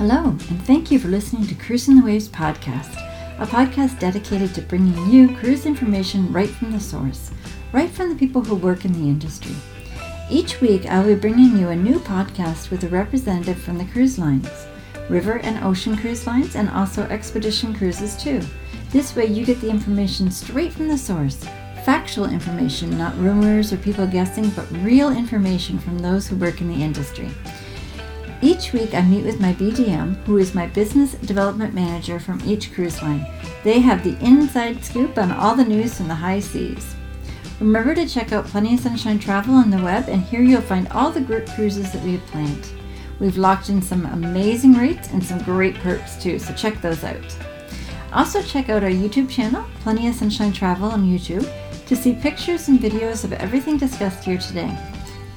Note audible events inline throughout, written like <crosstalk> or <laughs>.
Hello, and thank you for listening to Cruising the Waves podcast, a podcast dedicated to bringing you cruise information right from the source, right from the people who work in the industry. Each week, I will be bringing you a new podcast with a representative from the cruise lines, river and ocean cruise lines, and also expedition cruises too. This way, you get the information straight from the source factual information, not rumors or people guessing, but real information from those who work in the industry. Each week, I meet with my BDM, who is my business development manager from each cruise line. They have the inside scoop on all the news from the high seas. Remember to check out Plenty of Sunshine Travel on the web, and here you'll find all the group cruises that we have planned. We've locked in some amazing rates and some great perks too, so check those out. Also, check out our YouTube channel, Plenty of Sunshine Travel on YouTube, to see pictures and videos of everything discussed here today.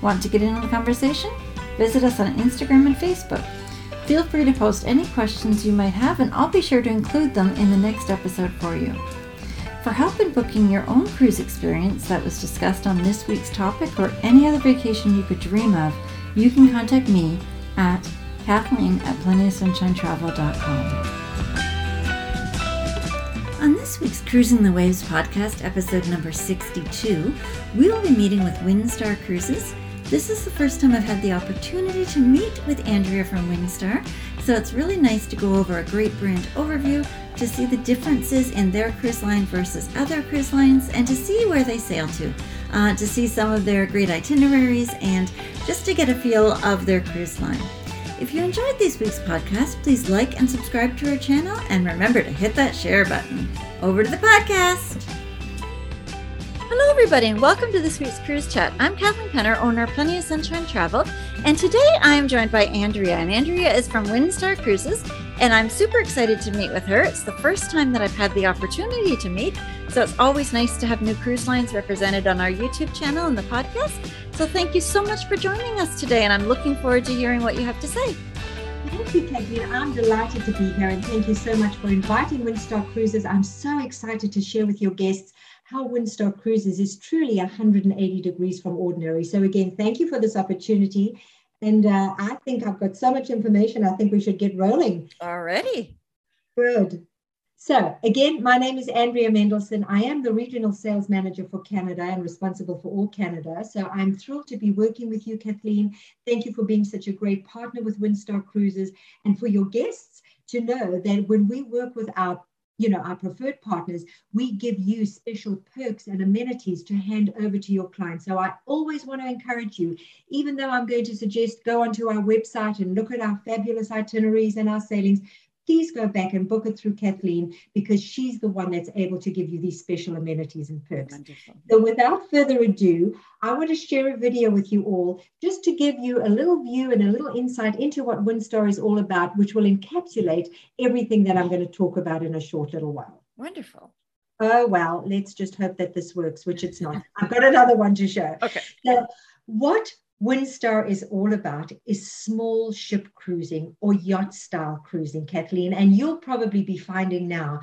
Want to get in on the conversation? Visit us on Instagram and Facebook. Feel free to post any questions you might have, and I'll be sure to include them in the next episode for you. For help in booking your own cruise experience that was discussed on this week's topic or any other vacation you could dream of, you can contact me at Kathleen at plentyofsunshinetravel.com. On this week's Cruising the Waves podcast, episode number 62, we will be meeting with Windstar Cruises this is the first time I've had the opportunity to meet with Andrea from Windstar, so it's really nice to go over a great brand overview, to see the differences in their cruise line versus other cruise lines, and to see where they sail to, uh, to see some of their great itineraries, and just to get a feel of their cruise line. If you enjoyed this week's podcast, please like and subscribe to our channel, and remember to hit that share button. Over to the podcast! Hello, everybody, and welcome to this week's Cruise Chat. I'm Kathleen Penner, owner of Plenty of Sunshine Travel, and today I am joined by Andrea. And Andrea is from Windstar Cruises, and I'm super excited to meet with her. It's the first time that I've had the opportunity to meet, so it's always nice to have new cruise lines represented on our YouTube channel and the podcast. So thank you so much for joining us today, and I'm looking forward to hearing what you have to say. Thank you, Kathleen. I'm delighted to be here, and thank you so much for inviting Windstar Cruises. I'm so excited to share with your guests how Windstar Cruises is truly 180 degrees from ordinary. So again, thank you for this opportunity. And uh, I think I've got so much information. I think we should get rolling. Already. Good. So again, my name is Andrea Mendelson. I am the regional sales manager for Canada and responsible for all Canada. So I'm thrilled to be working with you, Kathleen. Thank you for being such a great partner with Windstar Cruises and for your guests to know that when we work with our you know, our preferred partners, we give you special perks and amenities to hand over to your clients. So I always want to encourage you, even though I'm going to suggest go onto our website and look at our fabulous itineraries and our sailings, please go back and book it through Kathleen because she's the one that's able to give you these special amenities and perks. Wonderful. So, without further ado, I want to share a video with you all just to give you a little view and a little insight into what Windstar is all about, which will encapsulate everything that I'm going to talk about in a short little while. Wonderful. Oh, well, let's just hope that this works, which it's not. I've got another one to show. Okay. So, what Windstar is all about is small ship cruising or yacht style cruising, Kathleen. And you'll probably be finding now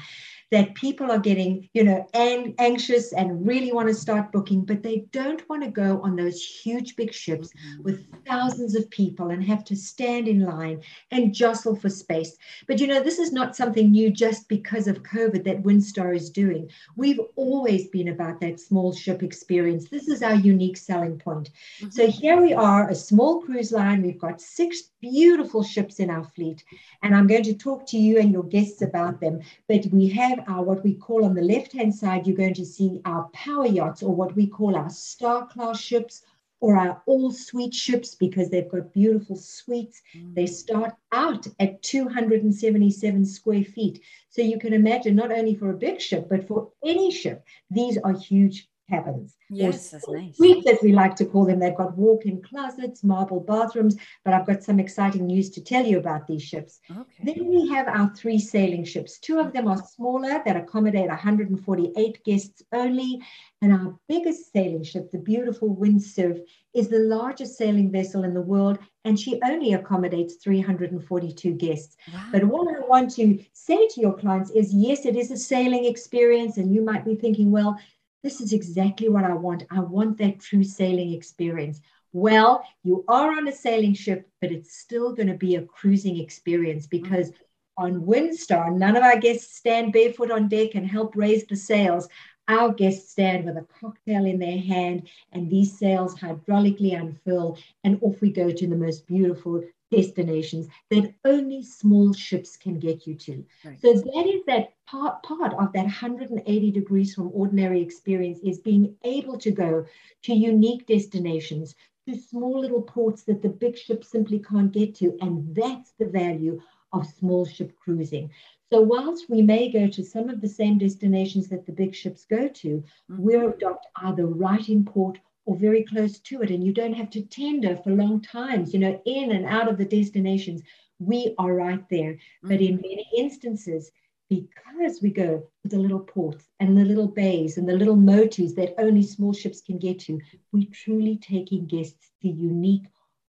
that people are getting, you know, ang- anxious and really want to start booking, but they don't want to go on those huge big ships mm-hmm. with thousands of people and have to stand in line and jostle for space. But you know, this is not something new just because of COVID that Windstar is doing. We've always been about that small ship experience. This is our unique selling point. Mm-hmm. So here we are, a small cruise line. We've got six beautiful ships in our fleet, and I'm going to talk to you and your guests about them. But we have our what we call on the left hand side, you're going to see our power yachts or what we call our star class ships or our all suite ships because they've got beautiful suites. Mm. They start out at 277 square feet. So you can imagine not only for a big ship, but for any ship, these are huge cabins. Yes, that's nice. Suites, as we like to call them. They've got walk-in closets, marble bathrooms, but I've got some exciting news to tell you about these ships. Okay. Then we have our three sailing ships. Two of them are smaller that accommodate 148 guests only. And our biggest sailing ship, the beautiful Windsurf, is the largest sailing vessel in the world, and she only accommodates 342 guests. Wow. But what I want to say to your clients is yes, it is a sailing experience, and you might be thinking, well, this is exactly what I want. I want that true sailing experience. Well, you are on a sailing ship, but it's still going to be a cruising experience mm-hmm. because on Windstar, none of our guests stand barefoot on deck and help raise the sails. Our guests stand with a cocktail in their hand, and these sails hydraulically unfurl, and off we go to the most beautiful destinations that only small ships can get you to. Right. So that is that part, part of that 180 degrees from ordinary experience is being able to go to unique destinations, to small little ports that the big ships simply can't get to. And that's the value of small ship cruising. So whilst we may go to some of the same destinations that the big ships go to, mm-hmm. we're docked either right in port or very close to it. And you don't have to tender for long times, you know, in and out of the destinations. We are right there. Mm-hmm. But in many instances, because we go to the little ports and the little bays and the little motus that only small ships can get to, we truly taking guests to unique,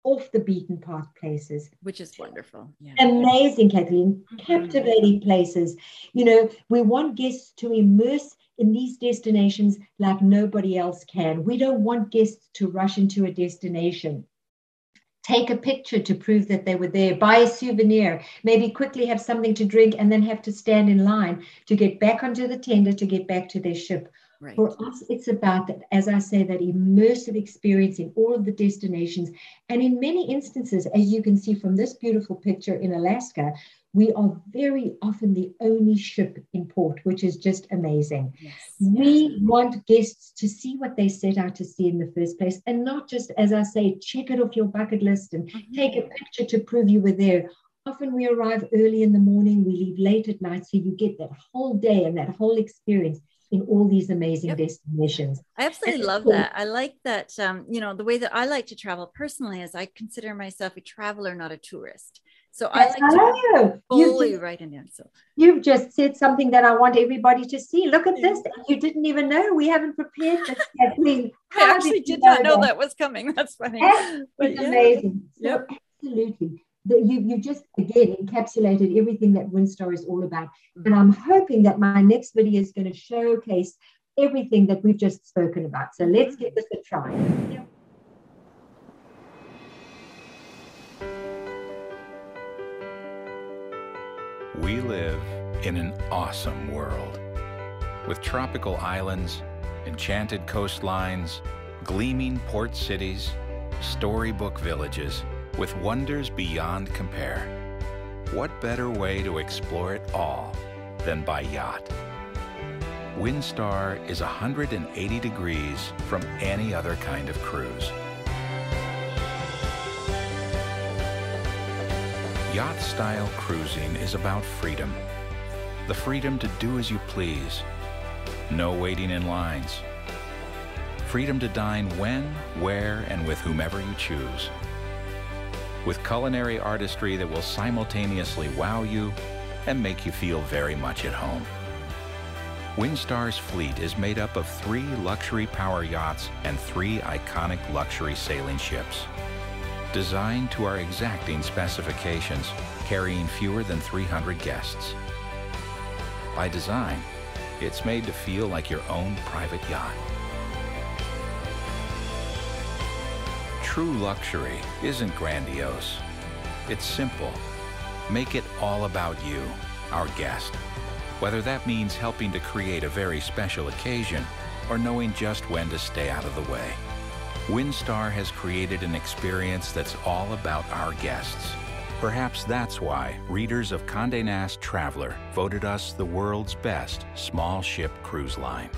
off the beaten path places. Which is wonderful. Yeah. Amazing, Kathleen. Mm-hmm. Captivating places. You know, we want guests to immerse in these destinations like nobody else can. We don't want guests to rush into a destination. Take a picture to prove that they were there, buy a souvenir, maybe quickly have something to drink, and then have to stand in line to get back onto the tender to get back to their ship. Right. For us, it's about that, as I say, that immersive experience in all of the destinations. And in many instances, as you can see from this beautiful picture in Alaska, we are very often the only ship in port, which is just amazing. Yes, we want guests to see what they set out to see in the first place and not just, as I say, check it off your bucket list and mm-hmm. take a picture to prove you were there. Often we arrive early in the morning, we leave late at night, so you get that whole day and that whole experience in all these amazing yep. destinations. I absolutely and love that. I like that. Um, you know, the way that I like to travel personally is I consider myself a traveler, not a tourist. So I like to fully write there. So you've just said something that I want everybody to see. Look at this. You didn't even know we haven't prepared this. Kathleen, <laughs> I actually did, did not know that? that? was coming. <laughs> That's funny. That's but yeah. amazing. Yep. So absolutely. The, you, you just again encapsulated everything that Windstar is all about. Mm-hmm. And I'm hoping that my next video is going to showcase everything that we've just spoken about. So let's mm-hmm. give this a try. We live in an awesome world with tropical islands, enchanted coastlines, gleaming port cities, storybook villages with wonders beyond compare. What better way to explore it all than by yacht? Windstar is 180 degrees from any other kind of cruise. Yacht style cruising is about freedom. The freedom to do as you please. No waiting in lines. Freedom to dine when, where, and with whomever you choose. With culinary artistry that will simultaneously wow you and make you feel very much at home. Windstar's fleet is made up of three luxury power yachts and three iconic luxury sailing ships designed to our exacting specifications, carrying fewer than 300 guests. By design, it's made to feel like your own private yacht. True luxury isn't grandiose. It's simple. Make it all about you, our guest. Whether that means helping to create a very special occasion or knowing just when to stay out of the way. Windstar has created an experience that's all about our guests. Perhaps that's why readers of Condé Nast Traveler voted us the world's best small ship cruise line.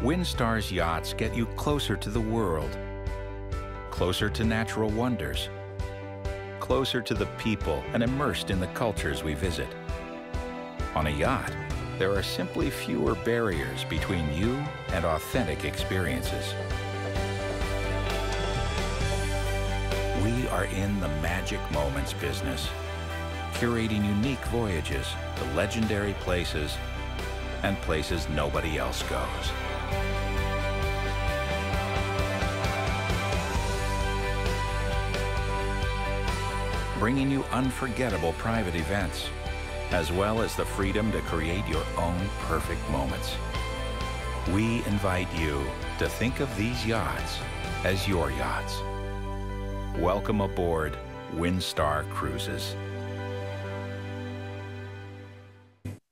Windstar's yachts get you closer to the world, closer to natural wonders, closer to the people and immersed in the cultures we visit. On a yacht, there are simply fewer barriers between you and authentic experiences. We are in the magic moments business, curating unique voyages to legendary places and places nobody else goes. Bringing you unforgettable private events as well as the freedom to create your own perfect moments. We invite you to think of these yachts as your yachts. Welcome aboard Windstar Cruises.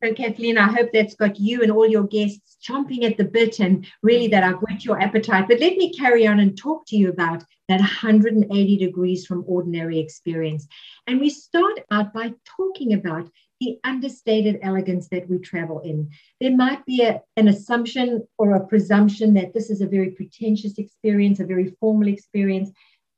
So, Kathleen, I hope that's got you and all your guests chomping at the bit and really that I've whet your appetite. But let me carry on and talk to you about that 180 degrees from ordinary experience. And we start out by talking about the understated elegance that we travel in. There might be a, an assumption or a presumption that this is a very pretentious experience, a very formal experience.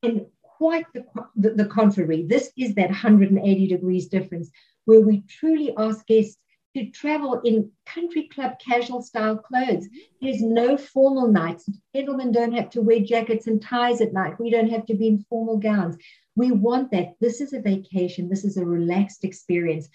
And quite the, the, the contrary. This is that 180 degrees difference where we truly ask guests to travel in country club casual style clothes. There's no formal nights. Gentlemen don't have to wear jackets and ties at night. We don't have to be in formal gowns. We want that. This is a vacation. This is a relaxed experience.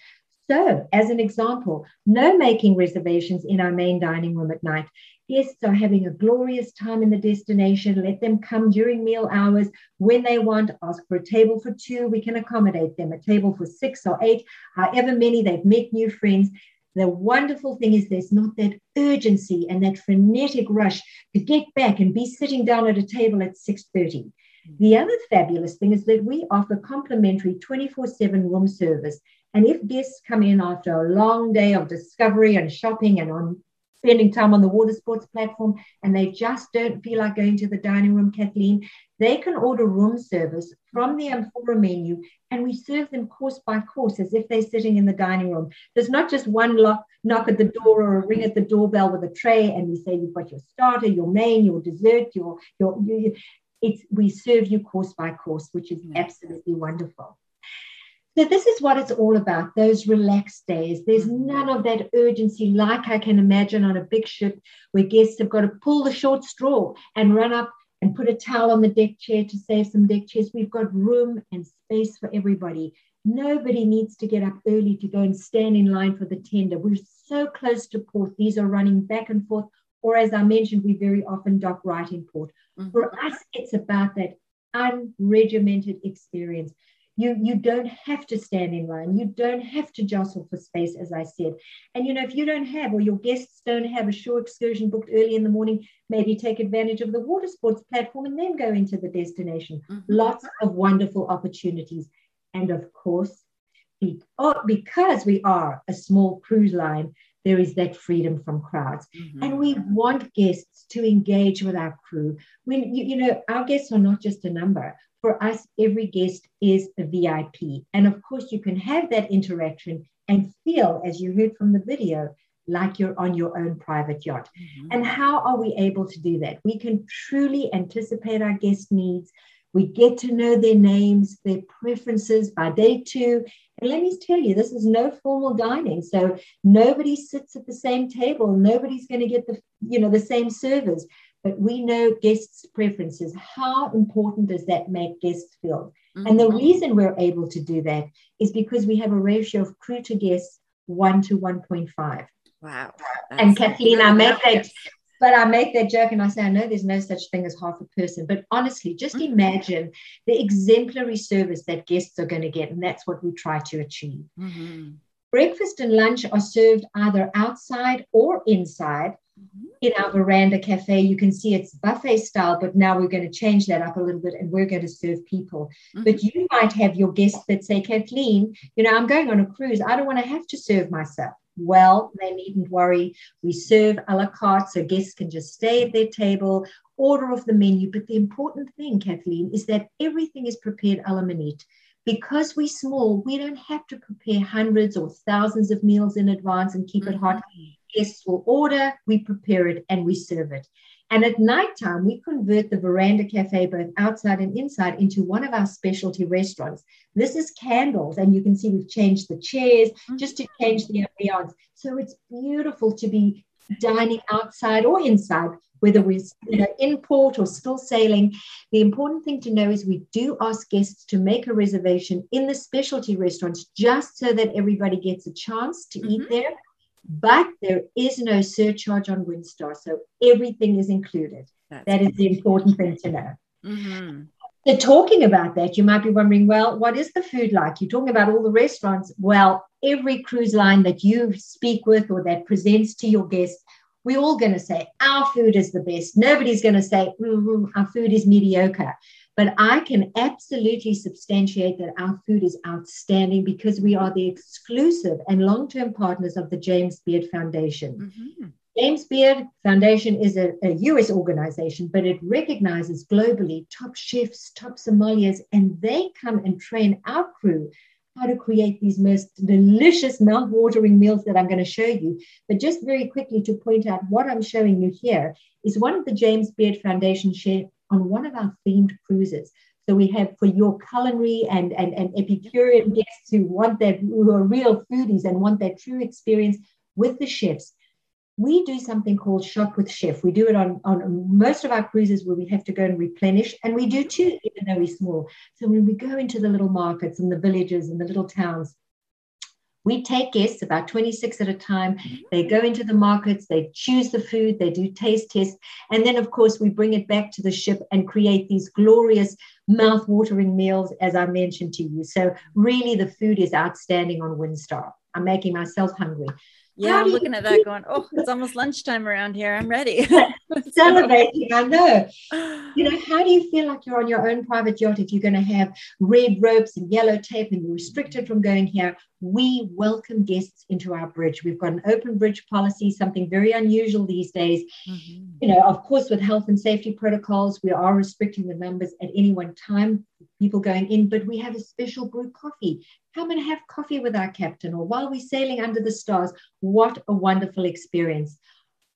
So, as an example, no making reservations in our main dining room at night. Guests are having a glorious time in the destination. Let them come during meal hours when they want. Ask for a table for two. We can accommodate them. A table for six or eight, however many. They've met new friends. The wonderful thing is there's not that urgency and that frenetic rush to get back and be sitting down at a table at 6:30. The other fabulous thing is that we offer complimentary 24/7 room service. And if guests come in after a long day of discovery and shopping and on spending time on the water sports platform and they just don't feel like going to the dining room, Kathleen, they can order room service from the Amphora menu and we serve them course by course as if they're sitting in the dining room. There's not just one lock, knock at the door or a ring at the doorbell with a tray and we say you've got your starter, your main, your dessert, your, your, your it's we serve you course by course, which is absolutely wonderful. So this is what it's all about, those relaxed days. There's mm-hmm. none of that urgency like I can imagine on a big ship where guests have got to pull the short straw and run up and put a towel on the deck chair to save some deck chairs. We've got room and space for everybody. Nobody needs to get up early to go and stand in line for the tender. We're so close to port. These are running back and forth. Or as I mentioned, we very often dock right in port. Mm-hmm. For us, it's about that unregimented experience. You, you don't have to stand in line. You don't have to jostle for space, as I said. And you know, if you don't have, or your guests don't have a shore excursion booked early in the morning, maybe take advantage of the water sports platform and then go into the destination. Mm-hmm. Lots of wonderful opportunities. And of course, oh, because we are a small cruise line, there is that freedom from crowds. Mm-hmm. And we want guests to engage with our crew. When you, you know, our guests are not just a number for us, every guest is a VIP. And of course, you can have that interaction and feel, as you heard from the video, like you're on your own private yacht. Mm-hmm. And how are we able to do that? We can truly anticipate our guest needs. We get to know their names, their preferences by day two. And let me tell you, this is no formal dining. So nobody sits at the same table. Nobody's going to get the, you know, the same servers but we know guests' preferences. How important does that make guests feel? Mm-hmm. And the mm-hmm. reason we're able to do that is because we have a ratio of crew to guests one to 1.5. Wow. and Kathleen, I make that, but I make that joke and I say, I know there's no such thing as half a person, but honestly, just mm-hmm. imagine the exemplary service that guests are going to get. And that's what we try to achieve. Mm-hmm. Breakfast and lunch are served either outside or inside. In our veranda cafe. You can see it's buffet style, but now we're going to change that up a little bit and we're going to serve people. Mm-hmm. But you might have your guests that say, Kathleen, you know, I'm going on a cruise. I don't want to have to serve myself. Well, they needn't worry. We serve a la carte, so guests can just stay at their table, order off the menu. But the important thing, Kathleen, is that everything is prepared a la minute. Because we're small, we don't have to prepare hundreds or thousands of meals in advance and keep mm-hmm. it hot. Mm-hmm guests will order, we prepare it, and we serve it. And at nighttime, we convert the Veranda Cafe, both outside and inside, into one of our specialty restaurants. This is candles, and you can see we've changed the chairs just to change the ambiance. So it's beautiful to be dining outside or inside, whether we're you know, in port or still sailing. The important thing to know is we do ask guests to make a reservation in the specialty restaurants just so that everybody gets a chance to mm-hmm. eat there but there is no surcharge on Windstar. So everything is included. That's that is the important thing to know. Mm-hmm. So, talking about that, you might be wondering, well, what is the food like? You're talking about all the restaurants. Well, every cruise line that you speak with or that presents to your guests we're all going to say our food is the best. Nobody's going to say mm-hmm, our food is mediocre. But I can absolutely substantiate that our food is outstanding because we are the exclusive and long term partners of the James Beard Foundation. Mm-hmm. James Beard Foundation is a, a, US organization, but it recognizes globally top chefs, top sommeliers, and they come and train our crew how to create these most delicious, mouth-watering meals that I'm going to show you. But just very quickly to point out what I'm showing you here is one of the James Beard Foundation chefs on one of our themed cruises. So we have for your culinary and, and, and Epicurean guests who want that, who are real foodies and want that true experience with the chefs we do something called shop with chef. We do it on, on most of our cruises where we have to go and replenish, and we do too, even though we're small. So when we go into the little markets and the villages and the little towns, we take guests about 26 at a time. Mm-hmm. They go into the markets, they choose the food, they do taste tests, and then, of course, we bring it back to the ship and create these glorious, mouth watering meals, as I mentioned to you. So, really, the food is outstanding on Windstar. I'm making myself hungry. Yeah, I'm looking at that going, oh, it's almost lunchtime around here. I'm ready. <laughs> Celebrating, I know. <sighs> You know, how do you feel like you're on your own private yacht if you're going to have red ropes and yellow tape and you're restricted from going here? We welcome guests into our bridge. We've got an open bridge policy, something very unusual these days. Mm-hmm. You know, of course, with health and safety protocols, we are restricting the numbers at any one time, people going in, but we have a special brew coffee come and have coffee with our captain or while we're sailing under the stars. What a wonderful experience.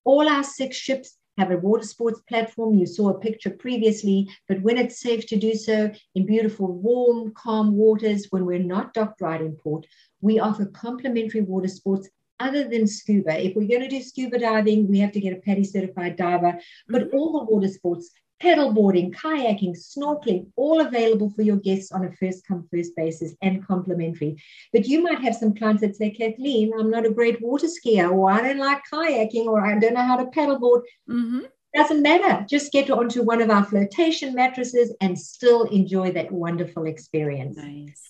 All our six ships have a water sports platform. You saw a picture previously, but when it's safe to do so in beautiful, warm, calm waters, when we're not docked right in port, we offer complimentary water sports other than scuba. If we're going to do scuba diving, we have to get a PADI certified diver, but mm-hmm. all the water sports paddleboarding, kayaking, snorkeling, all available for your guests on a first come, first basis and complimentary. But you might have some clients that say, Kathleen, I'm not a great water skier, or I don't like kayaking, or I don't know how to paddleboard. Mm-hmm. Doesn't matter. Just get onto one of our flotation mattresses and still enjoy that wonderful experience. Nice.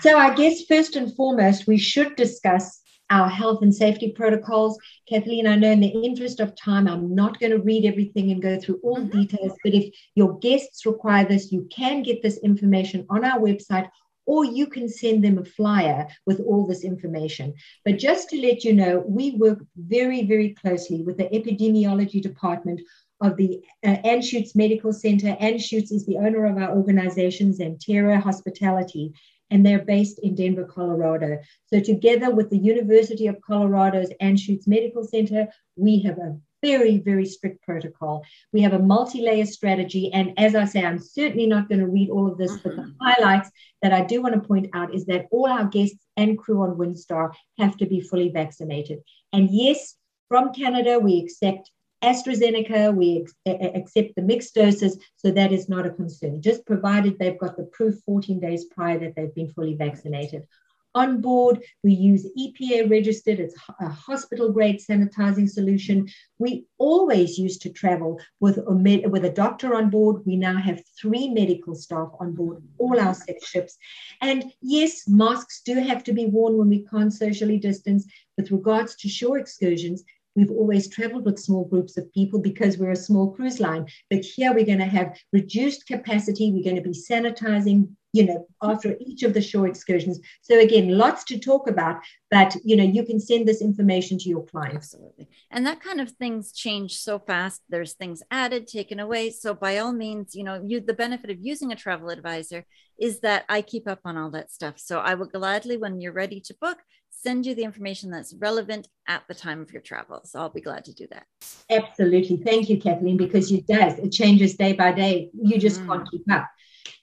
So, I guess first and foremost, we should discuss our health and safety protocols. Kathleen, I know in the interest of time, I'm not going to read everything and go through all the mm-hmm. details, but if your guests require this, you can get this information on our website or you can send them a flyer with all this information. But just to let you know, we work very, very closely with the epidemiology department of the uh, Anschutz Medical Center. Anschutz is the owner of our organization, Xanterra Hospitality and they're based in Denver, Colorado. So, together with the University of Colorado's Anschutz Medical Center, we have a very, very strict protocol. We have a multi layer strategy. And as I say, I'm certainly not going to read all of this, mm-hmm. but the mm-hmm. highlights that I do want to point out is that all our guests and crew on Windstar have to be fully vaccinated. And yes, from Canada, we accept AstraZeneca, we accept the mixed doses, so that is not a concern, just provided they've got the proof 14 days prior that they've been fully vaccinated. On board, we use EPA registered, it's a hospital grade sanitizing solution. We always used to travel with a, med- with a doctor on board. We now have three medical staff on board all our six ships. And yes, masks do have to be worn when we can't socially distance. With regards to shore excursions, We've always traveled with small groups of people because we're a small cruise line. But here we're going to have reduced capacity. We're going to be sanitizing, you know, after each of the shore excursions. So again, lots to talk about, but you know, you can send this information to your clients. Absolutely. And that kind of things change so fast. There's things added, taken away. So by all means, you know, you the benefit of using a travel advisor is that I keep up on all that stuff. So I will gladly, when you're ready to book, send you the information that's relevant at the time of your travel. So I'll be glad to do that. Absolutely. Thank you, Kathleen, because it does. It changes day by day. You just mm. can't keep up.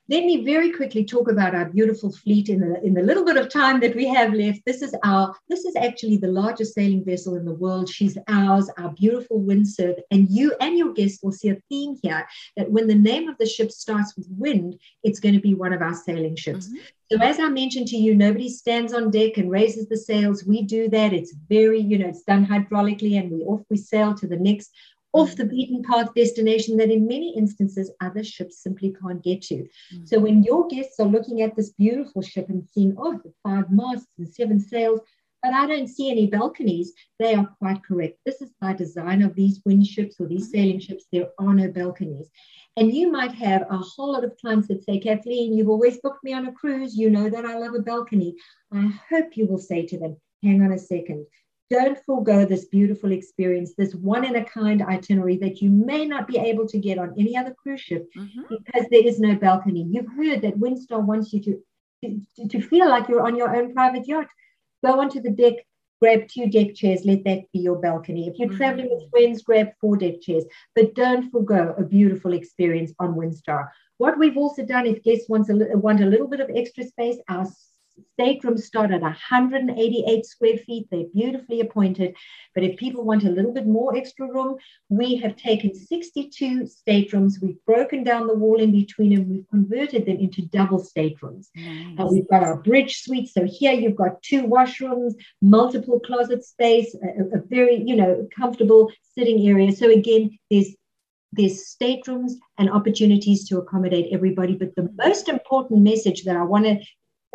Let me very quickly talk about our beautiful fleet in the in the little bit of time that we have left. This is our this is actually the largest sailing vessel in the world. She's ours, our beautiful windsurf. And you and your guests will see a theme here that when the name of the ship starts with wind, it's going to be one of our sailing ships. Mm-hmm. So as I mentioned to you, nobody stands on deck and raises the sails. We do that. It's very, you know, it's done hydraulically, and we off we sail to the next off the beaten path destination that in many instances other ships simply can't get to. Mm-hmm. So when your guests are looking at this beautiful ship and seeing, oh, the five masts and seven sails, but I don't see any balconies. They are quite correct. This is by design of these wind ships or these sailing ships. There are no balconies. And you might have a whole lot of clients that say, Kathleen, you've always booked me on a cruise. You know that I love a balcony. I hope you will say to them, hang on a second. Don't forego this beautiful experience, this one in a kind itinerary that you may not be able to get on any other cruise ship mm-hmm. because there is no balcony. You've heard that Windstar wants you to, to, to feel like you're on your own private yacht. Go onto the deck, grab two deck chairs, let that be your balcony. If you're mm-hmm. traveling with friends, grab four deck chairs, but don't forego a beautiful experience on Windstar. What we've also done, if guests want a, want a little bit of extra space, our staterooms start at 188 square feet. They're beautifully appointed. But if people want a little bit more extra room, we have taken 62 staterooms. We've broken down the wall in between and we've converted them into double staterooms. Nice. Uh, we've got our bridge suite. So here you've got two washrooms, multiple closet space, a, a very, you know, comfortable sitting area. So again, there's there's staterooms and opportunities to accommodate everybody. But the most important message that I want to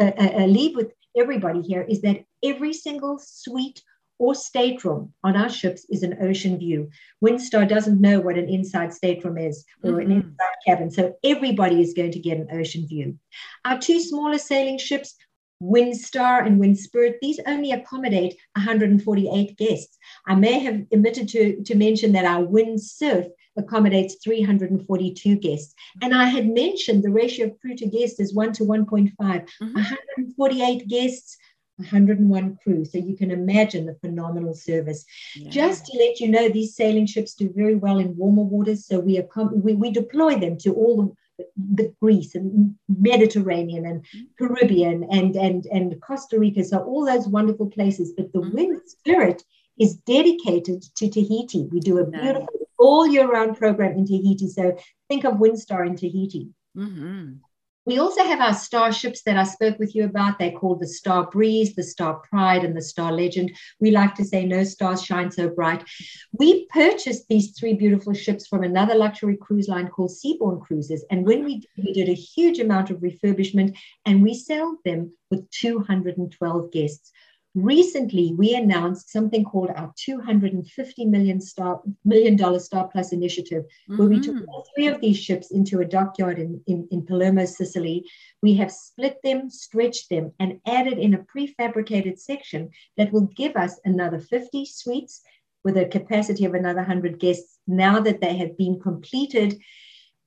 uh, leave with everybody here is that every single suite or stateroom on our ships is an ocean view. Windstar doesn't know what an inside stateroom is or mm-hmm. an inside cabin, so everybody is going to get an ocean view. Our two smaller sailing ships, Windstar and Windspirit, these only accommodate 148 guests. I may have omitted to, to mention that our Windsurf accommodates 342 guests. And I had mentioned the ratio of crew to guests is 1 to 1.5, mm-hmm. 148 guests. 101 crew. So you can imagine the phenomenal service. Yeah. Just to let you know, these sailing ships do very well in warmer waters. So we, are, we, we deploy them to all the, the Greece and Mediterranean and mm-hmm. Caribbean and, and, and Costa Rica. So all those wonderful places. But the mm-hmm. wind spirit is dedicated to Tahiti. We do a beautiful all year round program in Tahiti. So think of Windstar in Tahiti. Mm-hmm. We also have our starships that I spoke with you about. They're called the Star Breeze, the Star Pride, and the Star Legend. We like to say, no stars shine so bright. We purchased these three beautiful ships from another luxury cruise line called Seabourn Cruises. And when we, we did a huge amount of refurbishment and we sailed them with 212 guests. Recently, we announced something called our 250 million star million dollar Star Plus initiative, mm-hmm. where we took mm-hmm. all three of these ships into a dockyard in, in, in Palermo, Sicily. We have split them, stretched them, and added in a prefabricated section that will give us another 50 suites with a capacity of another 100 guests now that they have been completed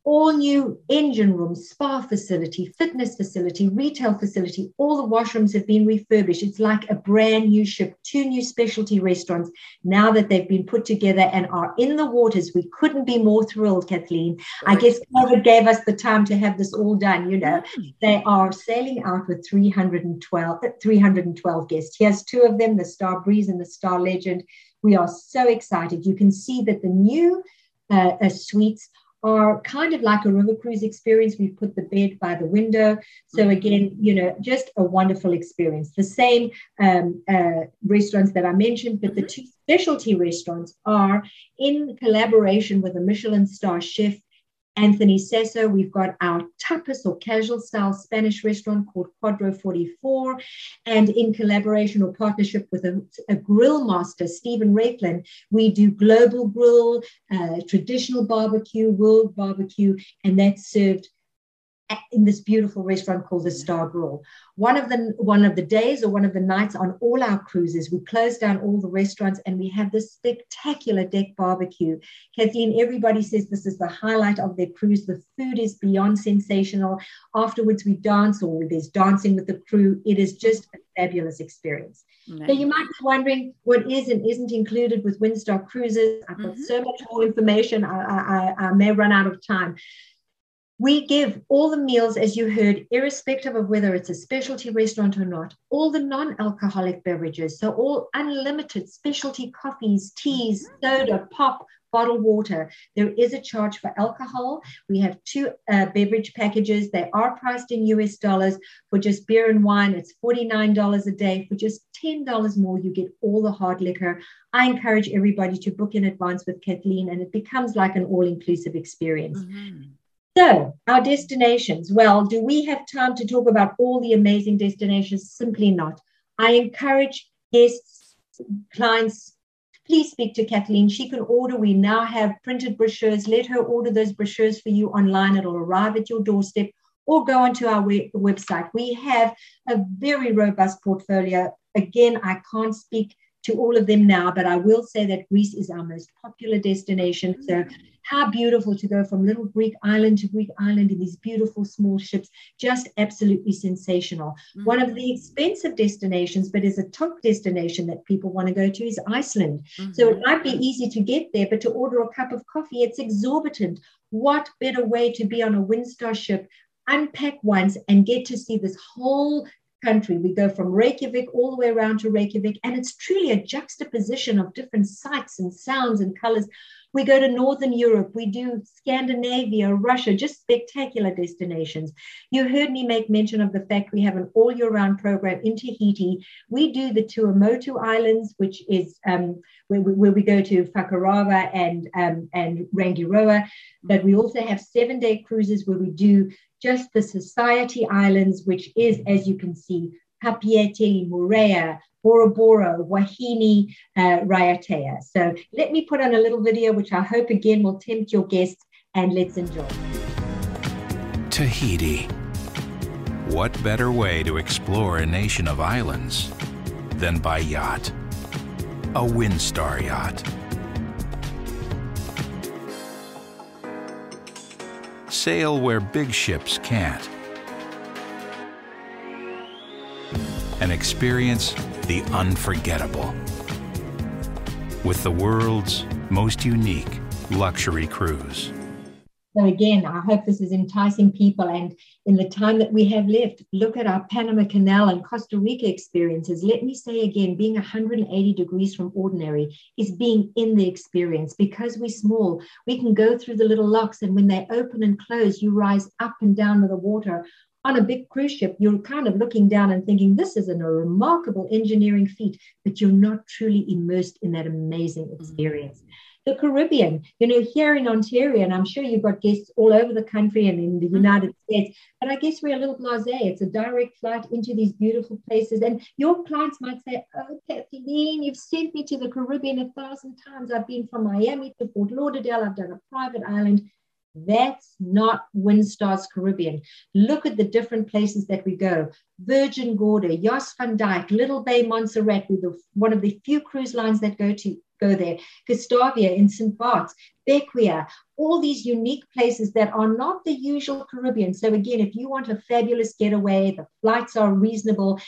all new engine room, spa facility, fitness facility, retail facility. All the washrooms have been refurbished. It's like a brand new ship, two new specialty restaurants now that they've been put together and are in the waters. We couldn't be more thrilled, Kathleen. I guess COVID gave us the time to have this all done. You know, mm. they are sailing out with 312, 312 guests. Here's two of them the Star Breeze and the Star Legend. We are so excited. You can see that the new uh, uh, suites are kind of like a river cruise experience. We put the bed by the window. So mm-hmm. again, you know, just a wonderful experience. The same um, uh, restaurants that I mentioned, but the mm-hmm. two specialty restaurants are in collaboration with a Michelin star chef Anthony Sasso. We've got our tapas or casual style Spanish restaurant called Cuadro 44. And in collaboration or partnership with a, a grill master, Steven Raichlen, we do global grill, uh, traditional barbecue, world barbecue, and that's served in this beautiful restaurant called the Star Grill. One of the one of the days or one of the nights on all our cruises, we close down all the restaurants and we have this spectacular deck barbecue. Kathleen, everybody says this is the highlight of their cruise. The food is beyond sensational. Afterwards, we dance or there's dancing with the crew. It is just a fabulous experience. Nice. So you might be wondering what is and isn't included with Windstar Cruises. I've got mm-hmm. so much more information. I, I, I may run out of time. We give all the meals, as you heard, irrespective of whether it's a specialty restaurant or not, all the non alcoholic beverages. So, all unlimited specialty coffees, teas, soda, pop, bottled water. There is a charge for alcohol. We have two uh, beverage packages. They are priced in US dollars. For just beer and wine, it's $49 a day. For just $10 more, you get all the hard liquor. I encourage everybody to book in advance with Kathleen, and it becomes like an all inclusive experience. Mm-hmm. So, our destinations. Well, do we have time to talk about all the amazing destinations? Simply not. I encourage guests, clients, please speak to Kathleen. She can order. We now have printed brochures. Let her order those brochures for you online. It'll arrive at your doorstep or go onto our website. We have a very robust portfolio. Again, I can't speak to all of them now, but I will say that Greece is our most popular destination. So how beautiful to go from little Greek island to Greek island in these beautiful small ships. Just absolutely sensational. Mm-hmm. One of the expensive destinations, but is a top destination that people want to go to is Iceland. Mm-hmm. So it might be easy to get there, but to order a cup of coffee, it's exorbitant. What better way to be on a Windstar ship unpack once and get to see this whole country. We go from Reykjavik all the way around to Reykjavik, and it's truly a juxtaposition of different sights and sounds and colors. We go to Northern Europe, we do Scandinavia, Russia, just spectacular destinations. You heard me make mention of the fact we have an all year round program in Tahiti. We do the Tuamotu Islands, which is um, where, we, where, we, go to Fakarava and, um, and Rangiroa. But we also have seven day cruises where we do just the Society Islands, which is, as you can see, Papeete, Moorea, Bora Bora, Huahine, uh, Raiatea. So let me put on a little video, which I hope again will tempt your guests, and let's enjoy. Tahiti. What better way to explore a nation of islands than by yacht? A Windstar yacht. Sail where big ships can't. And experience the unforgettable with the world's most unique luxury cruise. So, again, I hope this is enticing people. And in the time that we have left, look at our Panama Canal and Costa Rica experiences. Let me say again, being 180 degrees from ordinary is being in the experience. Because we're small, we can go through the little locks, and when they open and close, you rise up and down with the water on a big cruise ship, you're kind of looking down and thinking, this is a remarkable engineering feat, but you're not truly immersed in that amazing mm-hmm. The Caribbean, you know, here in Ontario, and I'm sure you've got guests all over the country and in the mm-hmm. United States, but I guess we're a little blase. It's a direct flight into these beautiful places. And your clients might say, Oh, Kathleen, you've sent me to the Caribbean a thousand times. I've been from Miami to Fort Lauderdale, I've done a private island. That's not Windstar's Caribbean. Look at the different places that we go. Virgin Gorda, Jost van Dyke, Little Bay Montserrat, we're the, one of the few cruise lines that go to go there. Gustavia in St. Bart's, Bequia, all these unique places that are not the usual Caribbean. So, again, if you want a fabulous getaway, the flights are reasonable,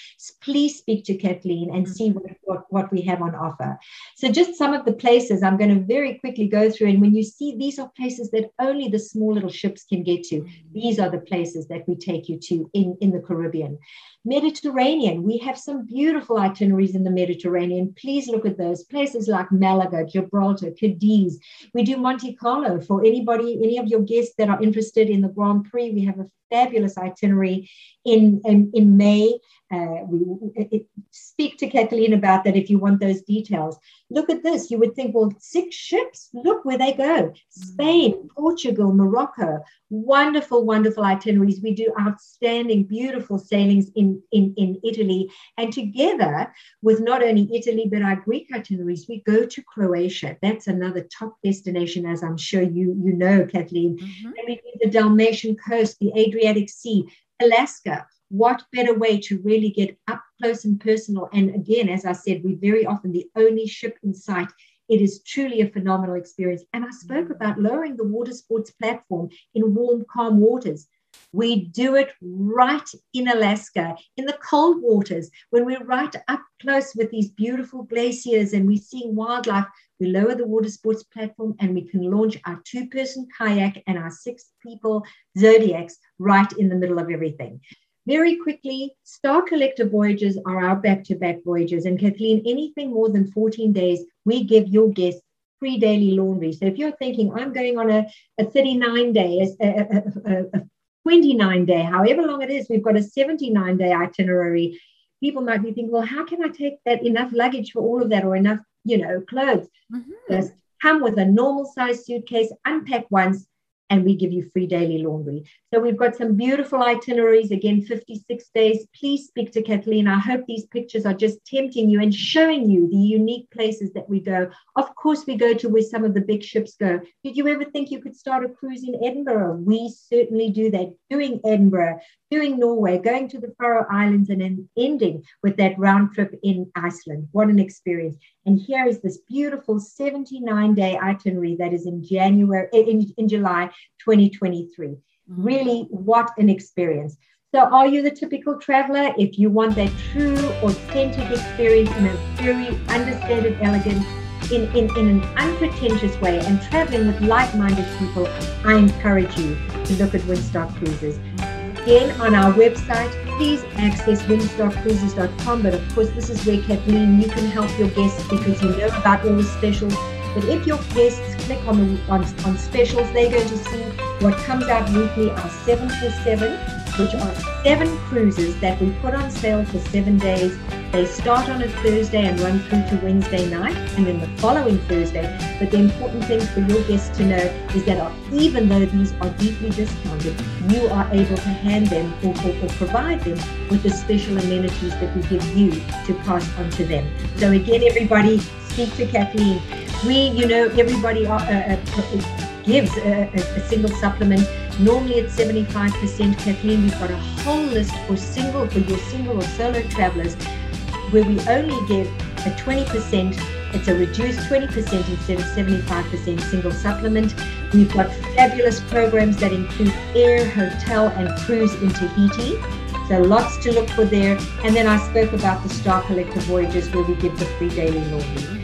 please speak to Kathleen and see what, what, what, we have on offer. So, just some of the places I'm going to very quickly go through. And when you see these are places that only the small little ships can get to, these are the places that we take you to in, in the Caribbean. Mediterranean, we have some beautiful itineraries in the Mediterranean. Please look at those places like Malaga, Gibraltar, Cadiz. We do Monte Carlo for anybody, any of your guests that are interested in the Grand Prix. We have a fabulous itinerary in, in, in May. Uh, we it, speak to Kathleen about that if you want those details. Look at this. You would think, well, six ships, look where they go Spain, Portugal, Morocco. Wonderful, wonderful itineraries. We do outstanding, beautiful sailings in, in, in Italy. And together with not only Italy, but our Greek itineraries, we go to Croatia. That's another top destination, as I'm sure you, you know, Kathleen. Mm-hmm. And we do the Dalmatian coast, the Adriatic Sea, Alaska what better way to really get up close and personal? And again, as I said, we're very often the only ship in sight. It is truly a phenomenal experience. And I spoke about lowering the water sports platform in warm, calm waters. We do it right in Alaska, in the cold waters, when we're right up close with these beautiful glaciers and we're seeing wildlife. We lower the water sports platform and we can launch our two person kayak and our six people zodiacs right in the middle of everything. Very quickly, Star Collector voyages are our back to back voyages. And Kathleen, anything more than 14 days, we give your guests free daily laundry. So if you're thinking, I'm going on a, a 39 day, a, a, a 29 day, however long it is, we've got a 79 day itinerary. People might be thinking, well, how can I take that enough luggage for all of that or enough, you know, clothes? Mm-hmm. Just come with a normal size suitcase, unpack once, and we give you free daily laundry. So we've got some beautiful itineraries, again, 56 days. Please speak to Kathleen. I hope these pictures are just tempting you and showing you the unique places that we go. Of course, we go to where some of the big ships go. Did you ever think you could start a cruise in Edinburgh? We certainly do that, doing Edinburgh, doing Norway, going to the Faroe Islands, and then ending with that round trip in Iceland. What an experience. And here is this beautiful 79 day itinerary that is in January, in, in July 2023. Mm-hmm. Really, what an experience. So, are you the typical traveler? If you want that true, authentic experience in a very understated, elegant, in, in, in an unpretentious way, and traveling with like minded people, I encourage you to look at Windstar Cruises. Again, on our website, please access windstarcruises.com. But of course, this is where Kathleen, you can help your guests because you know about all the specials but if your guests click on the on, on specials, they're going to see what comes out weekly for seven, which are seven cruises that we put on sale for seven days. They start on a Thursday and run through to Wednesday night, and then the following Thursday. But the important thing for your guests to know is that even though these are deeply discounted, you are able to hand them or, or, or provide them with the special amenities that we give you to pass on to them. So again, everybody, speak to Kathleen we, you know, everybody uh, uh, uh gives a, a, single supplement. Normally it's 75%. Kathleen, we've got a whole list for single, for your single or solo travelers, where we only give a 20%. It's a reduced 20% instead of 75% single supplement. We've got fabulous programs that include air, hotel, and cruise in Tahiti. So lots to look for there. And then I spoke about the Star Collector voyages where we give the free daily laundry.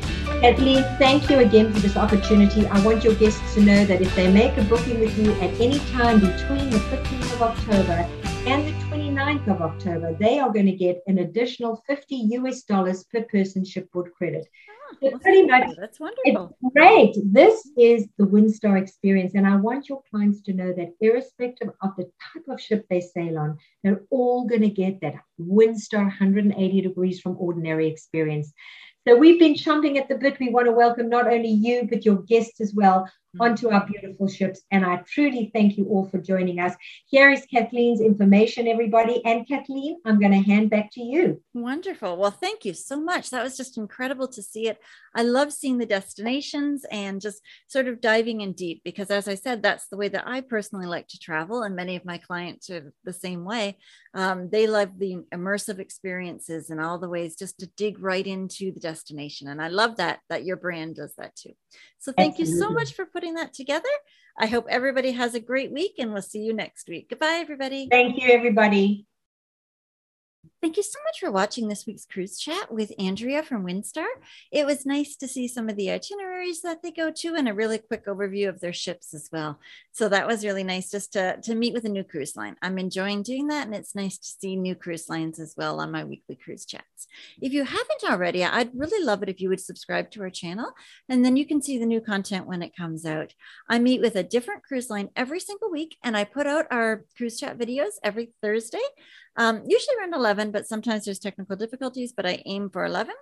Kathleen, thank you again for this opportunity. I want your guests to know that if they make a booking with you at any time between the 15th of October and the 29th of October, they are going to get an additional 50 US dollars per person shipboard credit. Oh, well, pretty much, that's wonderful. great. This is the Windstar experience, and I want your clients to know that irrespective of the type of ship they sail on, they're all going to get that Windstar 180 degrees from ordinary experience. So we've been chomping at the bit. We want to welcome not only you, but your guests as well onto our beautiful ships. And I truly thank you all for joining us. Here is Kathleen's information, everybody. And Kathleen, I'm going to hand back to you. Wonderful. Well, thank you so much. That was just incredible to see it. I love seeing the destinations and just sort of diving in deep because, as I said, that's the way that I personally like to travel. And many of my clients are the same way. Um, they love the immersive experiences and all the ways just to dig right into the destination. And I love that, that your brand does that too. So thank Absolutely. you so much for putting that together. I hope everybody has a great week and we'll see you next week. Goodbye, everybody. Thank you, everybody. Thank you so much for watching this week's cruise chat with Andrea from Windstar. It was nice to see some of the itineraries that they go to and a really quick overview of their ships as well. So that was really nice just to, to meet with a new cruise line. I'm enjoying doing that, and it's nice to see new cruise lines as well on my weekly cruise chats. If you haven't already, I'd really love it if you would subscribe to our channel, and then you can see the new content when it comes out. I meet with a different cruise line every single week, and I put out our cruise chat videos every Thursday um, usually around 11, but sometimes there's technical difficulties, but I aim for 11.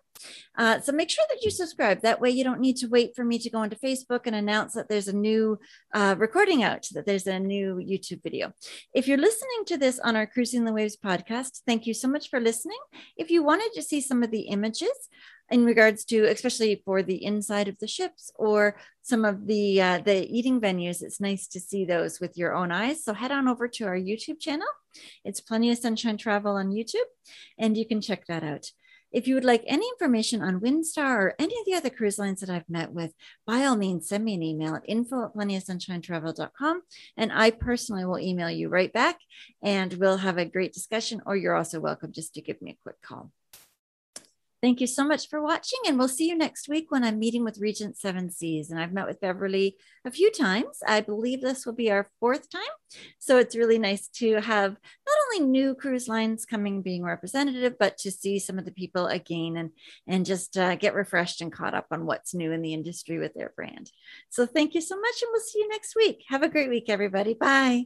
Uh, so make sure that you subscribe. That way you don't need to wait for me to go into Facebook and announce that there's a new uh, recording out, that there's a new YouTube video. If you're listening to this on our Cruising the Waves podcast, thank you so much for listening. If you wanted to see some of the images, in regards to especially for the inside of the ships or some of the uh, the eating venues it's nice to see those with your own eyes so head on over to our youtube channel it's plenty of sunshine travel on youtube and you can check that out if you would like any information on Windstar or any of the other cruise lines that I've met with, by all means, send me an email at info at plentyofsunshinetravel.com. And I personally will email you right back and we'll have a great discussion, or you're also welcome just to give me a quick call. Thank you so much for watching, and we'll see you next week when I'm meeting with Regent Seven Seas. And I've met with Beverly a few times. I believe this will be our fourth time. So it's really nice to have not only new cruise lines coming being representative, but to see some of the people again and, and just uh, get refreshed and caught up on what's new in the industry with their brand. So thank you so much, and we'll see you next week. Have a great week, everybody. Bye.